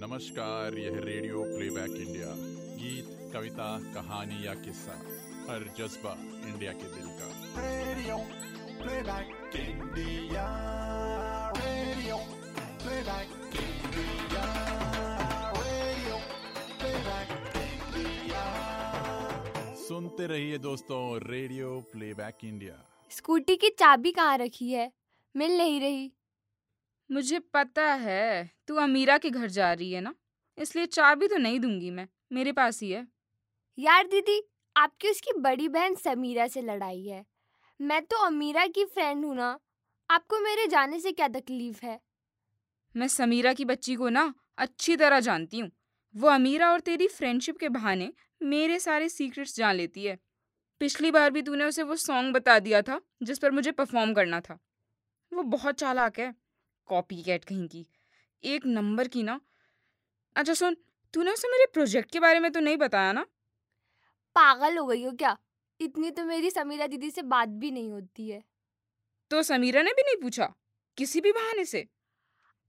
नमस्कार यह radio playback India गीत कविता कहानी या किस्सा हर जज्बा इंडिया के दिल का Radio Playback India. Radio Playback India. Radio Playback India. सुनते रहिए दोस्तों रेडियो प्लेबैक इंडिया स्कूटी की चाबी कहाँ रखी है मिल नहीं रही मुझे पता है तू अमीरा के घर जा रही है ना? इसलिए चाबी तो नहीं दूँगी मैं। मेरे पास ही है। यार दीदी आपकी उसकी बड़ी बहन समीरा से लड़ाई है। मैं तो अमीरा की फ्रेंड हूँ ना। आपको मेरे जाने से क्या तकलीफ़ है? मैं समीरा की बच्ची को ना अच्छी तरह जानती हूँ। वो अमीरा और तेरी फ्रेंडशिप के बहाने मेरे सारे सीक्रेट्स जान लेती है। पिछली बार भी तूने उसे वो सॉन्ग बता दिया था जिस पर मुझे परफॉर्म करना था। वो बहुत चालाक है। कॉपी कैट कहीं की। एक नंबर की ना। अच्छा सुन तूने उसे मेरे प्रोजेक्ट के बारे में तो नहीं बताया ना? पागल हो गई हो क्या? इतनी तो मेरी समीरा दीदी से बात भी नहीं होती है। तो समीरा ने भी नहीं पूछा? किसी भी बहाने से?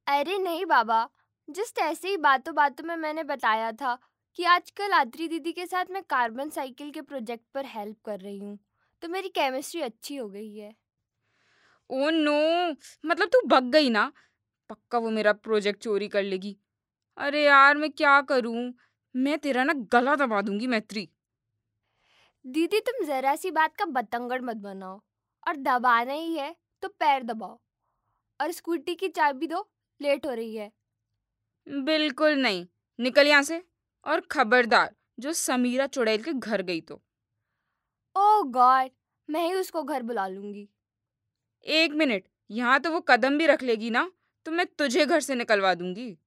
अरे नहीं बाबा जस्ट ऐसे ही बातों बातों में मैंने बताया था कि आजकल आद्री दीदी के साथ मैं कार्बन साइकिल के प्रोजेक्ट पर हेल्प कर रही हूँ। तो मेरी केमिस्ट्री अच्छी हो गई है। ओ नो मतलब तू भग गई ना पक्का वो मेरा प्रोजेक्ट चोरी कर लेगी। अरे यार मैं क्या करूँ? मैं तेरा ना गला दबा दूँगी मैत्री। दीदी तुम जरा सी बात का बतंगड़ मत बनाओ। और दबाना ही है तो पैर दबाओ। और स्कूटी की चाबी दो लेट हो रही है। बिल्कुल नहीं। निकल यहाँ से। और खबरदार जो समीरा चुड़ैल के घर गई तो। ओ गॉड मैं ही उसको घर बुला लूँगी। एक मिनट यहाँ तो वो कदम भी रख लेगी ना तो मैं तुझे घर से निकलवा दूँगी।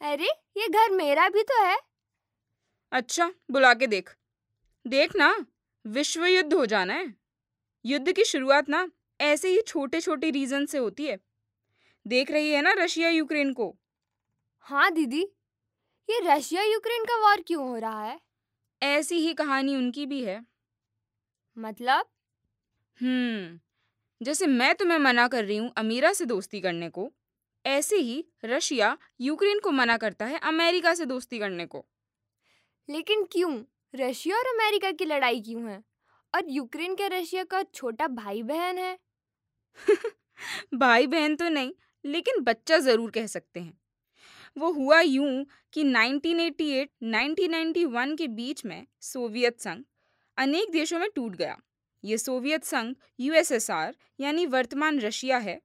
अरे ये घर मेरा भी तो है। अच्छा बुला के देख। देख ना विश्व युद्ध हो जाना है। युद्ध की शुरुआत ना ऐसे ही छोटे छोटे रीजन से होती है। देख रही है ना रशिया यूक्रेन को? हाँ दीदी। ये रशिया यूक्रेन का वॉर क्यों हो रहा है? ऐसी ही कहानी उनकी भी है। मतलब? हम्म। जैसे मैं तुम्हें मना कर रही हूँ अमीरा से दोस्ती करने को ऐसे ही रशिया यूक्रेन को मना करता है अमेरिका से दोस्ती करने को। लेकिन क्यों? रशिया और अमेरिका की लड़ाई क्यों है? और यूक्रेन के रशिया का छोटा भाई बहन है? भाई बहन तो नहीं लेकिन बच्चा ज़रूर कह सकते हैं। वो हुआ यूँ कि 1988-1991 के बीच में सोवियत संघ अनेक देशों में टूट गया। ये सोवियत संघ, यूएसएसआर, यानी वर्तमान रशिया है,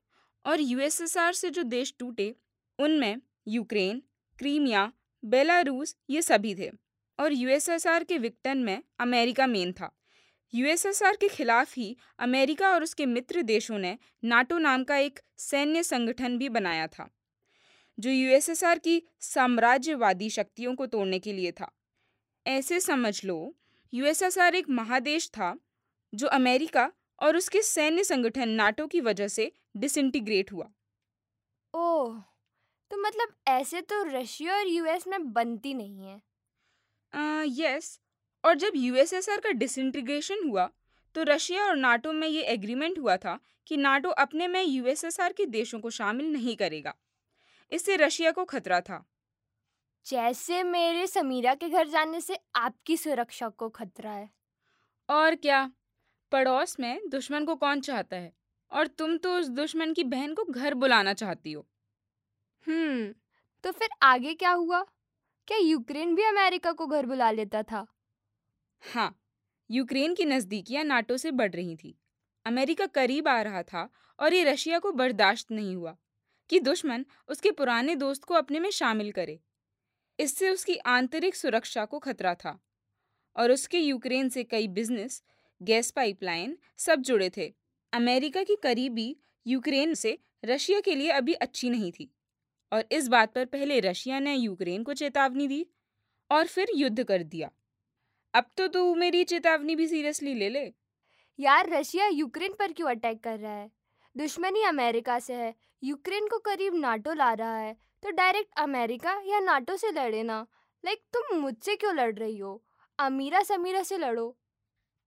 और यूएसएसआर से जो देश टूटे, उनमें यूक्रेन, क्रीमिया, बेलारूस, ये सभी थे, और यूएसएसआर के विक्टन में अमेरिका मेन था। यूएसएसआर के खिलाफ ही अमेरिका और उसके मित्र देशों ने नाटो नाम का एक सैन्य संगठन भी बनाया था, जो यूएसएसआर की साम्राज्यवादी शक्तियों को तोड़ने के लिए था। ऐसे समझ लो, यूएसएसआर एक महादेश था जो अमेरिका और उसके सैन्य संगठन नाटो की वजह से डिसइंटीग्रेट हुआ। ओह तो मतलब ऐसे तो रशिया और यूएस में बनती नहीं है। यस और जब यूएसएसआर का डिसइंटीग्रेशन हुआ तो रशिया और नाटो में ये एग्रीमेंट हुआ था कि नाटो अपने में यूएसएसआर के देशों को शामिल नहीं करेगा। इससे रशिया को खतरा था। जैसे मेरे समीरा के घर जाने से आपकी सुरक्षा को खतरा है। और क्या? पड़ोस में दुश्मन को कौन चाहता है? और तुम तो उस दुश्मन की बहन को घर बुलाना चाहती हो। हम्म तो फिर आगे क्या हुआ? क्या यूक्रेन भी अमेरिका को घर बुला लेता था? हाँ यूक्रेन की नज़दीकियाँ नाटो से बढ़ रही थी। अमेरिका करीब आ रहा था और ये रशिया को बर्दाश्त नहीं हुआ कि दुश्मन उसके पुराने दोस्त को अपने में शामिल करे। इससे उसकी आंतरिक सुरक्षा को खतरा था और उसके यूक्रेन से कई बिज़नेस गैस पाइपलाइन सब जुड़े थे। अमेरिका की करीबी यूक्रेन से रशिया के लिए अभी अच्छी नहीं थी और इस बात पर पहले रशिया ने यूक्रेन को चेतावनी दी और फिर युद्ध कर दिया। अब तो तू मेरी चेतावनी भी सीरियसली ले ले। यार, रशिया यूक्रेन पर क्यों अटैक कर रहा है? दुश्मनी अमेरिका से है, यूक्रेन को करीब नाटो ला रहा है तो डायरेक्ट अमेरिका या नाटो से लड़े ना। लाइक, तुम मुझसे क्यों लड़ रही हो? अमीरा समीरा से लड़ो।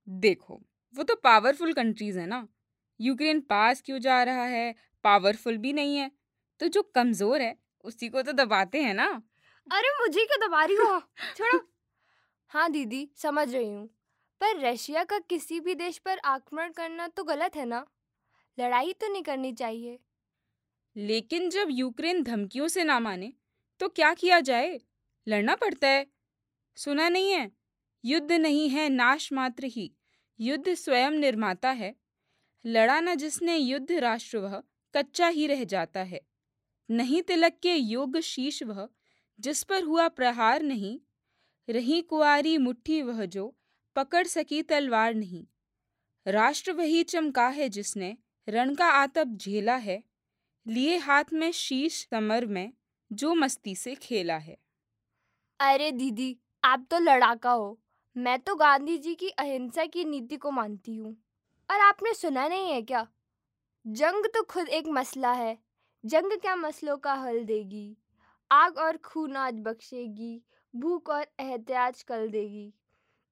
देखो वो तो पावरफुल कंट्रीज़ है ना। यूक्रेन पास क्यों जा रहा है? पावरफुल भी नहीं है। तो जो कमज़ोर है उसी को तो दबाते हैं ना। अरे मुझे क्यों दबा रही हो? छोड़ो। हाँ दीदी समझ रही हूँ। पर रशिया का किसी भी देश पर आक्रमण करना तो गलत है ना? लड़ाई तो नहीं करनी चाहिए। लेकिन जब यूक्रेन धमकियों से ना माने तो क्या किया जाए? लड़ना पड़ता है। सुना नहीं है। युद्ध नहीं है नाश मात्र ही। युद्ध स्वयं निर्माता है। लड़ा न जिसने युद्ध राष्ट्र वह, कच्चा ही रह जाता है। नहीं तिलक के योग शीश वह, जिस पर हुआ प्रहार नहीं। रही कुआरी मुट्ठी वह जो, पकड़ सकी तलवार नहीं। राष्ट्र वही चमका है जिसने, रण का आतप झेला है। लिए हाथ में शीश समर में, जो मस्ती से खेला है। अरे दीदी, आप तो लड़ाका हो। मैं तो गांधी जी की अहिंसा की नीति को मानती हूँ। और आपने सुना नहीं है क्या? जंग तो खुद एक मसला है। जंग क्या मसलों का हल देगी? आग और खून आज बख्शेगी, भूख और एहतियात कल देगी।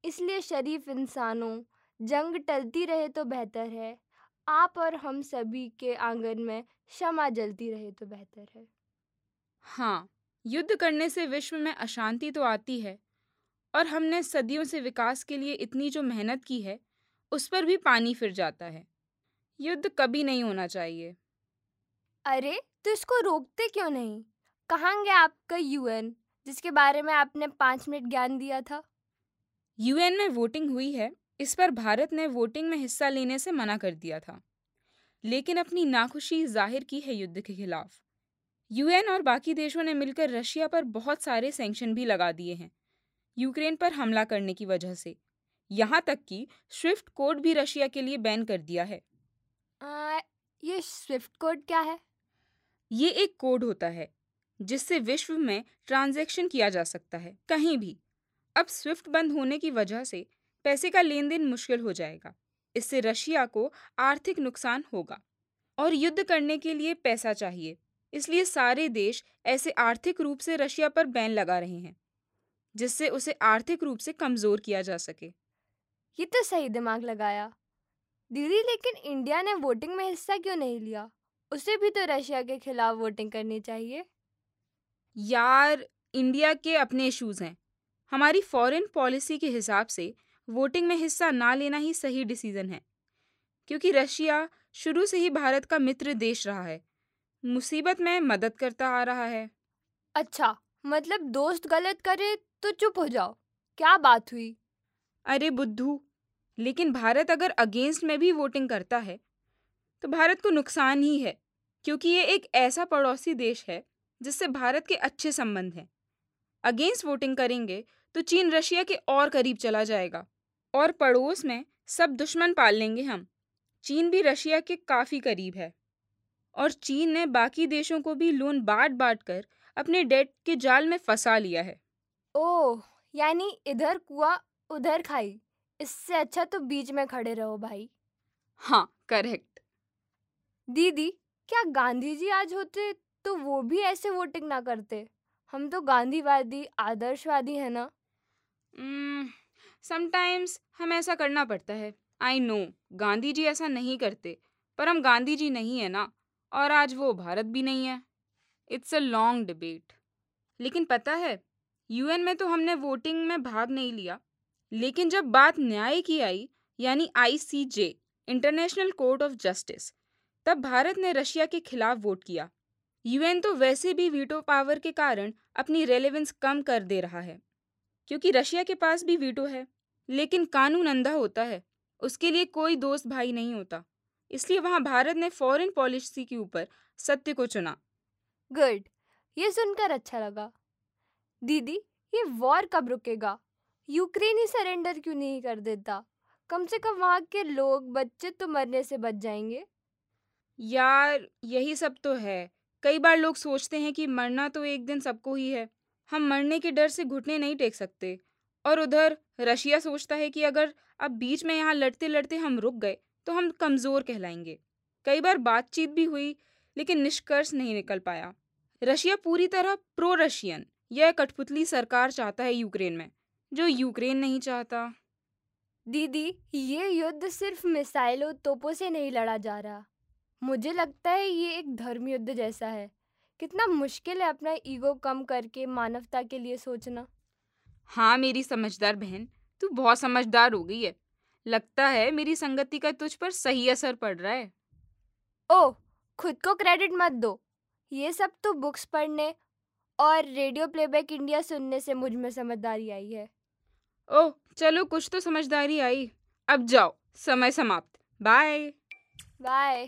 इसलिए शरीफ इंसानों, जंग टलती रहे तो बेहतर है। आप और हम सभी के आँगन में क्षमा जलती रहे तो बेहतर है। हाँ युद्ध करने से विश्व में अशांति तो आती है। और हमने सदियों से विकास के लिए इतनी जो मेहनत की है उस पर भी पानी फिर जाता है। युद्ध कभी नहीं होना चाहिए। अरे तो इसको रोकते क्यों नहीं? कहाँ गया आपका यूएन जिसके बारे में आपने पाँच मिनट ज्ञान दिया था? यूएन में वोटिंग हुई है इस पर भारत ने वोटिंग में हिस्सा लेने से मना कर दिया था। लेकिन अपनी नाखुशी ज़ाहिर की है युद्ध के खिलाफ। यूएन और बाकी देशों ने मिलकर रशिया पर बहुत सारे सैंक्शन भी लगा दिए हैं। यूक्रेन पर हमला करने की वजह से। यहाँ तक कि स्विफ्ट कोड भी रशिया के लिए बैन कर दिया है। आ, ये स्विफ्ट कोड क्या है? ये एक कोड होता है जिससे विश्व में ट्रांजैक्शन किया जा सकता है कहीं भी। अब स्विफ्ट बंद होने की वजह से पैसे का लेन देन मुश्किल हो जाएगा। इससे रशिया को आर्थिक नुकसान होगा और युद्ध करने के लिए पैसा चाहिए। इसलिए सारे देश ऐसे आर्थिक रूप से रशिया पर बैन लगा रहे हैं। जिससे उसे आर्थिक रूप से कमज़ोर किया जा सके। ये तो सही दिमाग लगाया। दीदी लेकिन इंडिया ने वोटिंग में हिस्सा क्यों नहीं लिया? उसे भी तो रशिया के खिलाफ वोटिंग करनी चाहिए। यार इंडिया के अपने इश्यूज़ हैं। हमारी फॉरेन पॉलिसी के हिसाब से वोटिंग में हिस्सा ना लेना ही सही डिसीज़न है। क्योंकि रशिया शुरू से ही भारत का मित्र देश रहा है। मुसीबत में मदद करता आ रहा है। अच्छा मतलब दोस्त गलत करे तो चुप हो जाओ। क्या बात हुई? अरे बुद्धू, लेकिन भारत अगर अगेंस्ट में भी वोटिंग करता है तो भारत को नुकसान ही है, क्योंकि ये एक ऐसा पड़ोसी देश है, जिससे भारत के अच्छे संबंध हैं। अगेंस्ट वोटिंग करेंगे तो चीन रशिया के और करीब चला जाएगा, और पड़ोस में सब दुश्मन पाल लेंगे हम। चीन भी रशिया के काफ़ी करीब है, और चीन ने बाकी देशों को भी लोन बांट बांट कर अपने डेट के जाल में फंसा लिया है। ओह यानी इधर कुआ उधर खाई। इससे अच्छा तो बीच में खड़े रहो भाई। हाँ करेक्ट। दीदी क्या गांधी जी आज होते तो वो भी ऐसे वोटिंग ना करते? हम तो गांधीवादी आदर्शवादी है ना। समटाइम्स हम ऐसा करना पड़ता है। आई नो गांधी जी ऐसा नहीं करते पर हम गांधी जी नहीं है ना और आज वो भारत भी नहीं है। इट्स अ लॉन्ग डिबेट लेकिन पता है यूएन में तो हमने वोटिंग में भाग नहीं लिया। लेकिन जब बात न्याय की आई, यानी ICJ International Court of Justice तब भारत ने रशिया के खिलाफ वोट किया। यूएन तो वैसे भी वीटो पावर के कारण अपनी रेलेवेंस कम कर दे रहा है, क्योंकि रशिया के पास भी वीटो है, लेकिन कानून अंधा होता है, उसके लिए कोई दोस्त भाई नहीं होता। इसलिए वहाँ भारत ने फॉरेन पॉलिसी के ऊपर सत्य को चुना। गुड ये सुनकर अच्छा लगा। दीदी, ये वॉर कब रुकेगा? यूक्रेन ही सरेंडर क्यों नहीं कर देता? कम से कम वहाँ के लोग, बच्चे तो मरने से बच जाएँगे। यार, यही सब तो है। कई बार लोग सोचते हैं कि मरना तो एक दिन सबको ही है। हम मरने के डर से घुटने नहीं टेक सकते। और उधर, रशिया सोचता है कि अगर अब बीच में यहाँ लड़ते लड़ते हम रुक गए तो हम कमज़ोर कहलाएँगे। कई बार बातचीत भी हुई, लेकिन निष्कर्ष नहीं निकल पाया। रशिया पूरी तरह प्रो रशियन यह कठपुतली सरकार चाहता है यूक्रेन में जो यूक्रेन नहीं चाहता। दीदी ये युद्ध सिर्फ़ मिसाइलों तोपों से नहीं लड़ा जा रहा। मुझे लगता है ये एक धर्म युद्ध जैसा है। कितना मुश्किल है अपना ईगो कम करके मानवता के लिए सोचना। हाँ मेरी समझदार बहन तू बहुत समझदार हो गई है। लगता है मेरी संगति का तुझ पर सही असर पड़ रहा है। ओ खुद को क्रेडिट मत दो। ये सब तो बुक्स पढ़ने और रेडियो प्लेबैक इंडिया सुनने से मुझमें समझदारी आई है। ओह चलो कुछ तो समझदारी आई। अब जाओ समय समाप्त। बाय। बाय।